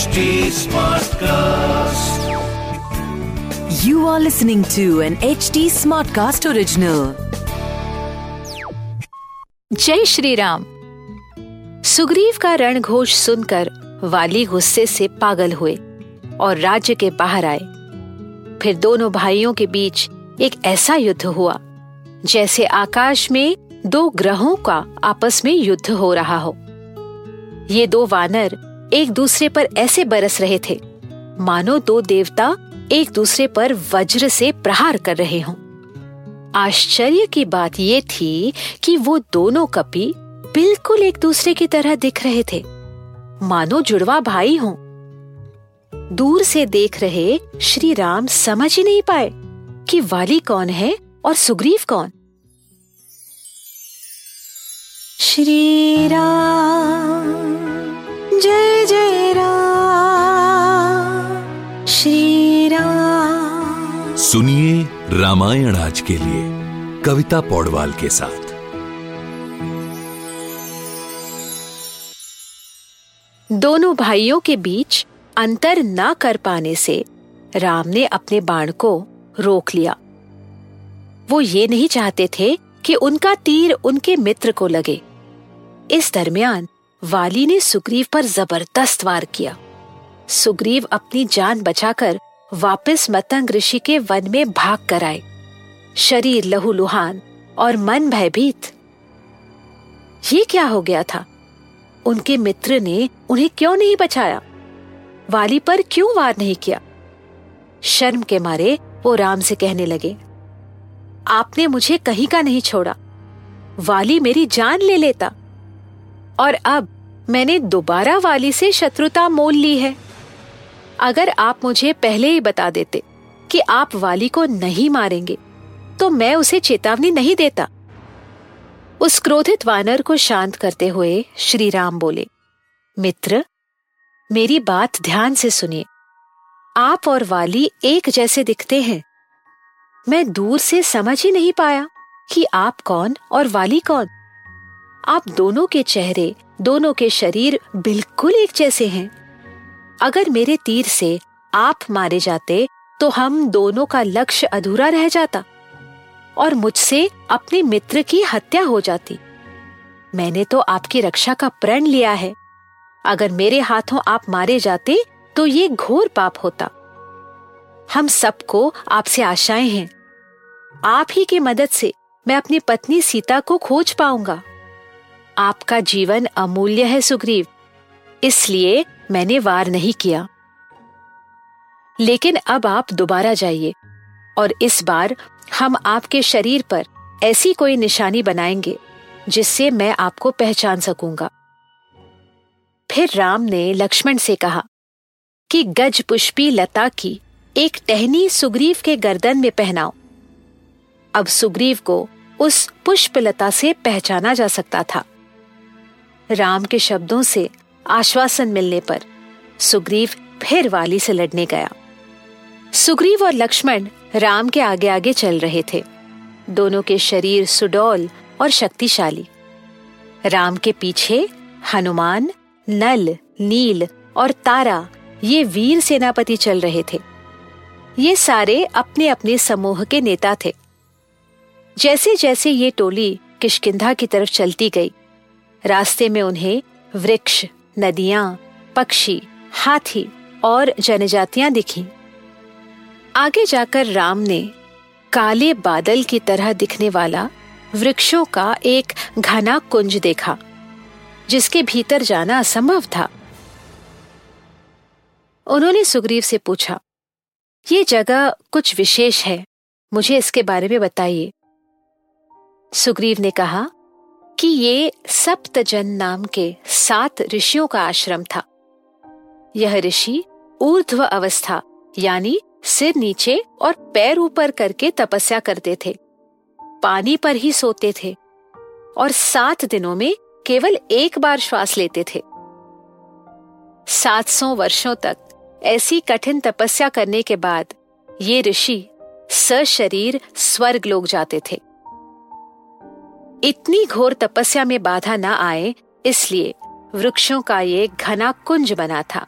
HD Smartcast. You are listening to an HD Smartcast original. जय श्री राम सुग्रीव का रणघोष सुनकर वाली गुस्से से पागल हुए और राज्य के बाहर आए फिर दोनों भाइयों के बीच एक ऐसा युद्ध हुआ, जैसे आकाश में दो ग्रहों का आपस में युद्ध हो रहा हो ये दो वानर एक दूसरे पर ऐसे बरस रहे थे। मानो दो देवता एक दूसरे पर वज्र से प्रहार कर रहे हों। आश्चर्य की बात ये थी कि वो दोनों कपि बिल्कुल एक दूसरे की तरह दिख रहे थे। मानो जुड़वा भाई हों। दूर से देख रहे श्री राम समझ ही नहीं पाए कि वाली कौन है और सुग्रीव कौन। श्री राम जय जय राम श्री राम। सुनिए रामायण आज के लिए कविता पौडवाल के साथ। दोनों भाइयों के बीच अंतर ना कर पाने से राम ने अपने बाण को रोक लिया। वो ये नहीं चाहते थे कि उनका तीर उनके मित्र को लगे। इस दरमियान वाली ने सुग्रीव पर ज़बरदस्त वार किया। सुग्रीव अपनी जान बचाकर वापस मतंग ऋषि के वन में भाग कर आए। शरीर लहूलुहान और मन भयभीत। ये क्या हो गया था? उनके मित्र ने उन्हें क्यों नहीं बचाया? वाली पर क्यों वार नहीं किया? शर्म के मारे वो राम से कहने लगे, आपने मुझे कहीं का नहीं छोड़ा। वाली मेरी जान ले लेता। और अब मैंने दोबारा वाली से शत्रुता मोल ली है। अगर आप मुझे पहले ही बता देते कि आप वाली को नहीं मारेंगे तो मैं उसे चेतावनी नहीं देता। उस क्रोधित वानर को शांत करते हुए श्री राम बोले, मित्र, मेरी बात ध्यान से सुनिए। आप और वाली एक जैसे दिखते हैं। मैं दूर से समझ ही नहीं पाया कि आप कौन और वाली कौन। आप दोनों के चेहरे, दोनों के शरीर बिल्कुल एक जैसे हैं। अगर मेरे तीर से आप मारे जाते तो हम दोनों का लक्ष्य अधूरा रह जाता और मुझसे अपने मित्र की हत्या हो जाती। मैंने तो आपकी रक्षा का प्रण लिया है। अगर मेरे हाथों आप मारे जाते तो ये घोर पाप होता। हम सबको आपसे आशाएँ हैं। आप ही की मदद से मैं अपनी पत्नी सीता को खोज पाऊँगा। आपका जीवन अमूल्य है, सुग्रीव। इसलिए मैंने वार नहीं किया। लेकिन अब आप दोबारा जाइए, और इस बार हम आपके शरीर पर ऐसी कोई निशानी बनाएँगे, जिससे मैं आपको पहचान सकूँगा। फिर राम ने लक्ष्मण से कहा कि गज पुष्पी लता की एक टहनी सुग्रीव के गर्दन में पहनाओ। अब सुग्रीव को उस पुष्पलता से पहचाना जा सकता था। राम के शब्दों से आश्वासन मिलने पर सुग्रीव फिर वाली से लड़ने गया। सुग्रीव और लक्ष्मण राम के आगे आगे चल रहे थे। दोनों के शरीर सुडौल और शक्तिशाली। राम के पीछे हनुमान, नल, नील और तारा, ये वीर सेनापति चल रहे थे। ये सारे अपने अपने समूह के नेता थे। जैसे जैसे ये टोली किशकिंधा की तरफ़ चलती गई रास्ते में उन्हें वृक्ष, नदियाँ, पक्षी, हाथी और जनजातियाँ दिखी। आगे जाकर राम ने काले बादल की तरह दिखने वाला वृक्षों का एक घना कुंज देखा, जिसके भीतर जाना असंभव था। उन्होंने सुग्रीव से पूछा, ये जगह कुछ विशेष है, मुझे इसके बारे में बताइए? सुग्रीव ने कहा कि ये सप्तजन नाम के सात ऋषियों का आश्रम था। यह ऋषि ऊर्ध्व अवस्था, यानी सिर नीचे और पैर ऊपर करके तपस्या करते थे। पानी पर ही सोते थे और सात दिनों में केवल एक बार श्वास लेते थे। सात सौ वर्षों तक ऐसी कठिन तपस्या करने के बाद ये ऋषि सशरीर स्वर्ग लोग जाते थे। इतनी घोर तपस्या में बाधा न आए, इसलिए वृक्षों का ये घना कुंज बना था,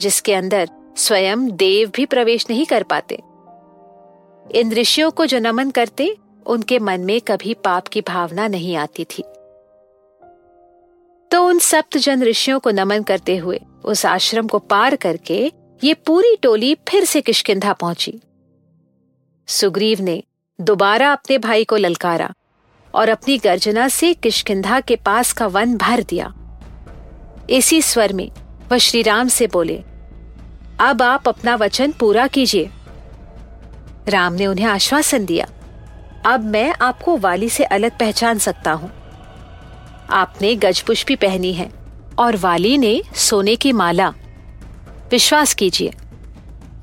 जिसके अंदर स्वयं देव भी प्रवेश नहीं कर पाते। इन ऋषियों को जो नमन करते, उनके मन में कभी पाप की भावना नहीं आती थी। तो उन सप्त जन ऋषियों को नमन करते हुए उस आश्रम को पार करके ये पूरी टोली फिर से किशकिंधा पहुँची। सुग्रीव ने दोबारा अपने भाई को ललकारा। और अपनी गर्जना से किशकिंधा के पास का वन भर दिया। इसी स्वर में वह श्री राम से बोले, अब आप अपना वचन पूरा कीजिए। राम ने उन्हें आश्वासन दिया, अब मैं आपको वाली से अलग पहचान सकता हूँ। आपने गजपुष्पी पहनी है और वाली ने सोने की माला। विश्वास कीजिए,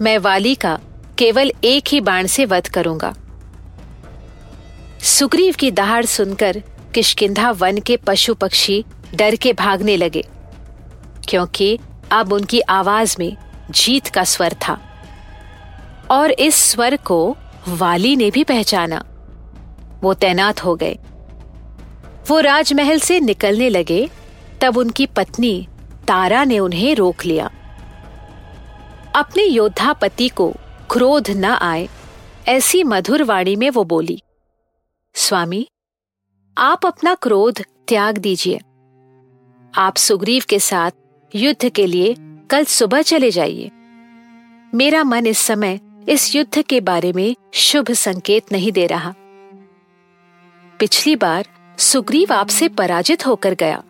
मैं वाली का केवल एक ही बाण से वध करूँगा। सुग्रीव की दहाड़ सुनकर किशकिंधा वन के पशु पक्षी डर के भागने लगे, क्योंकि अब उनकी आवाज़ में जीत का स्वर था। और इस स्वर को वाली ने भी पहचाना। वो तैनात हो गए। वो राजमहल से निकलने लगे, तब उनकी पत्नी तारा ने उन्हें रोक लिया। अपने योद्धा पति को क्रोध न आए, ऐसी मधुर वाणी में वो बोली स्वामी, आप अपना क्रोध त्याग दीजिए। आप सुग्रीव के साथ युद्ध के लिए कल सुबह चले जाइए। मेरा मन इस समय इस युद्ध के बारे में शुभ संकेत नहीं दे रहा। पिछली बार सुग्रीव आपसे पराजित होकर गया।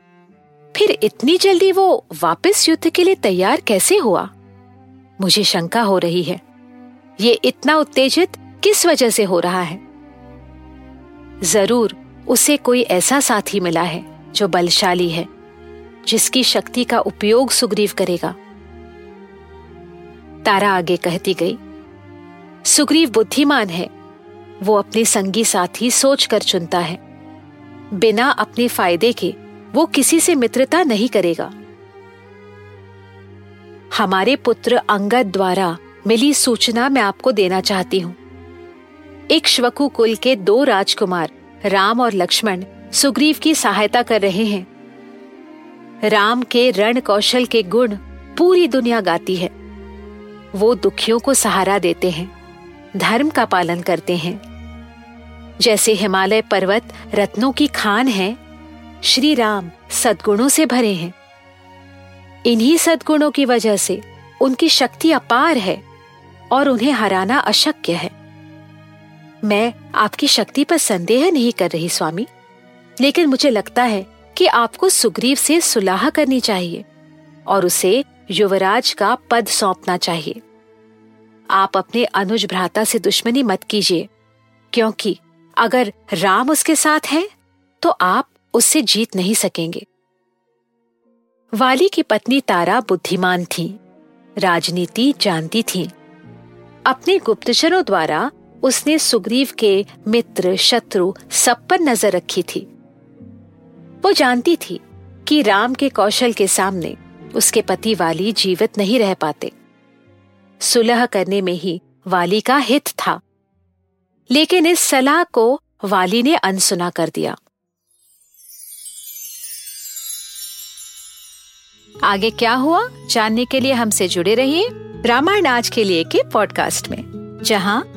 फिर इतनी जल्दी वो वापस युद्ध के लिए तैयार कैसे हुआ? मुझे शंका हो रही है। ये इतना उत्तेजित किस वजह से हो रहा है? ज़रूर उसे कोई ऐसा साथी मिला है जो बलशाली है, जिसकी शक्ति का उपयोग सुग्रीव करेगा। तारा आगे कहती गई, सुग्रीव बुद्धिमान है, वो अपने संगी साथी सोच कर चुनता है। बिना अपने फ़ायदे के वो किसी से मित्रता नहीं करेगा। हमारे पुत्र अंगद द्वारा मिली सूचना मैं आपको देना चाहती हूँ। एक श्वकु कुल के दो राजकुमार, राम और लक्ष्मण, सुग्रीव की सहायता कर रहे हैं। राम के रण कौशल के गुण पूरी दुनिया गाती है। वो दुखियों को सहारा देते हैं, धर्म का पालन करते हैं। जैसे हिमालय पर्वत रत्नों की खान है श्री राम सद्गुणों से भरे हैं। इन्हीं सद्गुणों की वजह से उनकी शक्ति अपार है और उन्हें हराना अशक्य है। मैं आपकी शक्ति पर संदेह नहीं कर रही स्वामी। लेकिन मुझे लगता है कि आपको सुग्रीव से सुलाह करनी चाहिए और उसे युवराज का पद सौंपना चाहिए। आप अपने अनुज भ्राता से दुश्मनी मत कीजिए क्योंकि अगर राम उसके साथ हैं, तो आप उससे जीत नहीं सकेंगे। वाली की पत्नी तारा बुद्धिमान थी राजनीति जानती थी। अपने गुप्तचरों द्वारा उसने सुग्रीव के मित्र, शत्रु सब पर नज़र रखी थी। वो जानती थी कि राम के कौशल के सामने उसके पति वाली जीवित नहीं रह पाते। सुलह करने में ही वाली का हित था। लेकिन इस सलाह को वाली ने अनसुना कर दिया। आगे क्या हुआ? जानने के लिए हमसे जुड़े रहिए रामायण आज के लिए के पॉडकास्ट में, जहाँ